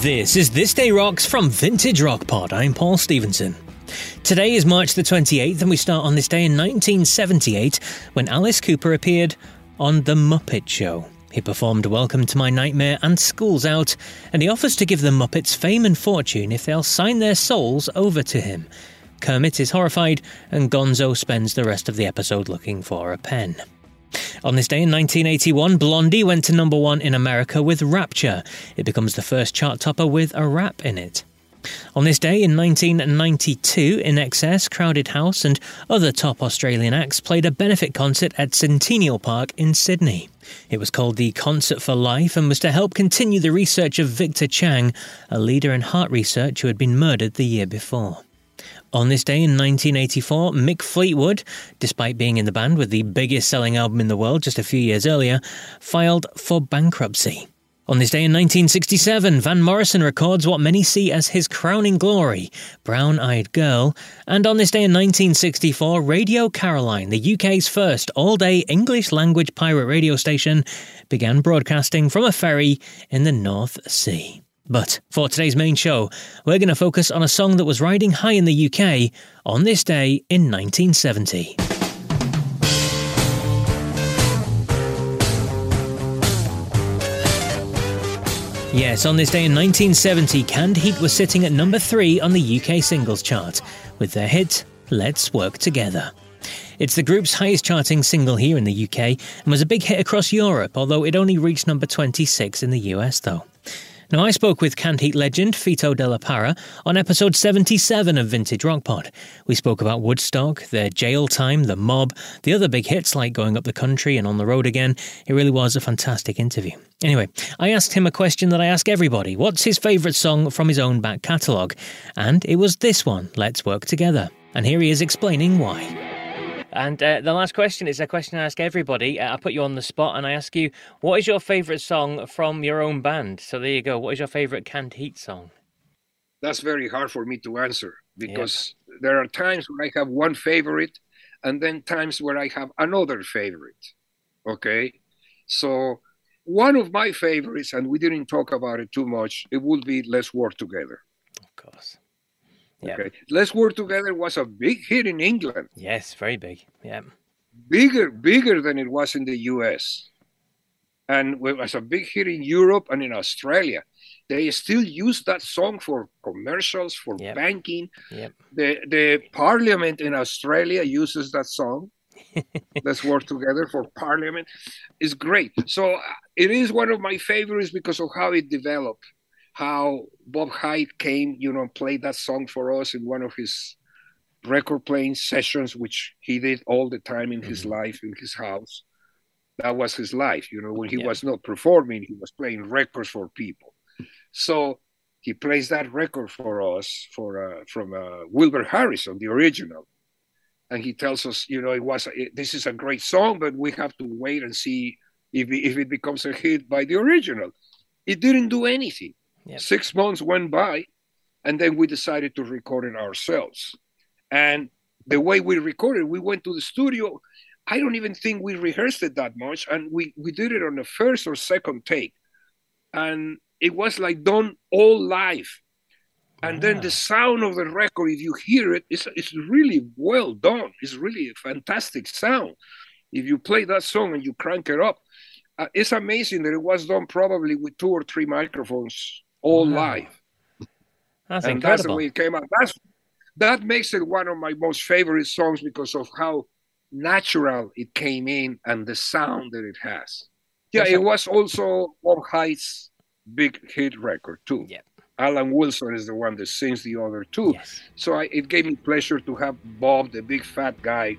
This is This Day Rocks from Vintage Rock Pod. I'm Paul Stevenson. Today is March the 28th, and we start on this day in 1978 when Alice Cooper appeared on The Muppet Show. He performed Welcome to My Nightmare and School's Out, and he offers to give the Muppets fame and fortune if they'll sign their souls over to him. Kermit is horrified, and Gonzo spends the rest of the episode looking for a pen. On this day in 1981, Blondie went to number one in America with Rapture. It becomes the first chart topper with a rap in it. On this day in 1992, INXS, Crowded House, and other top Australian acts played a benefit concert at Centennial Park in Sydney. It was called the Concert for Life and was to help continue the research of Victor Chang, a leader in heart research who had been murdered the year before. On this day in 1984, Mick Fleetwood, despite being in the band with the biggest selling album in the world just a few years earlier, filed for bankruptcy. On this day in 1967, Van Morrison records what many see as his crowning glory, Brown Eyed Girl. And on this day in 1964, Radio Caroline, the UK's first all day English language pirate radio station, began broadcasting from a ferry in the North Sea. But for today's main show, we're going to focus on a song that was riding high in the UK on this day in 1970. Yes, on this day in 1970, Canned Heat was sitting at number 3 on the UK singles chart with their hit Let's Work Together. It's the group's highest charting single here in the UK and was a big hit across Europe, although it only reached number 26 in the US though. Now, I spoke with Canned Heat legend Fito de la Parra on episode 77 of Vintage Rock Pod. We spoke about Woodstock, their jail time, the mob, the other big hits like Going Up the Country and On the Road Again. It really was a fantastic interview. Anyway, I asked him a question that I ask everybody what's his favourite song from his own back catalogue? And it was this one, Let's Work Together. And here he is explaining why. And uh, the last question is a question I ask everybody. Uh, I put you on the spot and I ask you, what is your favourite song from your own band? So there you go. What is your favourite Canned Heat song? That's very hard for me to answer because yep. there are times where I have one favorite and then times where I have another favorite. Okay. So one of my favorites, and we didn't talk about it too much, it would be Let's Work Together. Of course. Yeah. Okay. Let's Work Together was a big hit in England. Yes, very big. Yeah. Bigger, bigger than it was in the US. And it was a big hit in Europe and in Australia. They still use that song for commercials, for Yep. banking. Yep. The the parliament in Australia uses that song. Let's work together for parliament. It's great. So uh, it is one of my favorites because of how it developed. How Bob Hite came, you know, played that song for us in one of his record playing sessions, which he did all the time in his life in his house. That was his life, you know, when he Yeah. was not performing, he was playing records for people. So he plays that record for us for uh, from uh, Wilbert Harrison, the original, and he tells us, you know, it was it, this is a great song, but we have to wait and see if if it becomes a hit by the original. It didn't do anything. Yep. Six months went by, and then we decided to record it ourselves. And the way we recorded, we went to the studio. I don't even think we rehearsed it that much, and we we did it on the first or second take, and it was like done all live. And then the sound of the record, if you hear it, it's, it's really well done. It's really a fantastic sound. If you play that song and you crank it up, uh, it's amazing that it was done probably with two or three microphones all Wow. live That's and that's the incredible. way it came out. That's that makes it one of my most favorite songs because of how natural it came in and the sound that it has. Yeah, That's it a- was also Bob Hite's big hit record too. Yep. Alan Wilson is the one that sings the other two. Yes. So I, it gave me pleasure to have Bob, the big fat guy,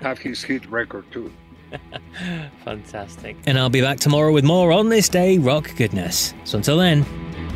have his hit record too. Fantastic. And I'll be back tomorrow with more on this day rock goodness. So until then,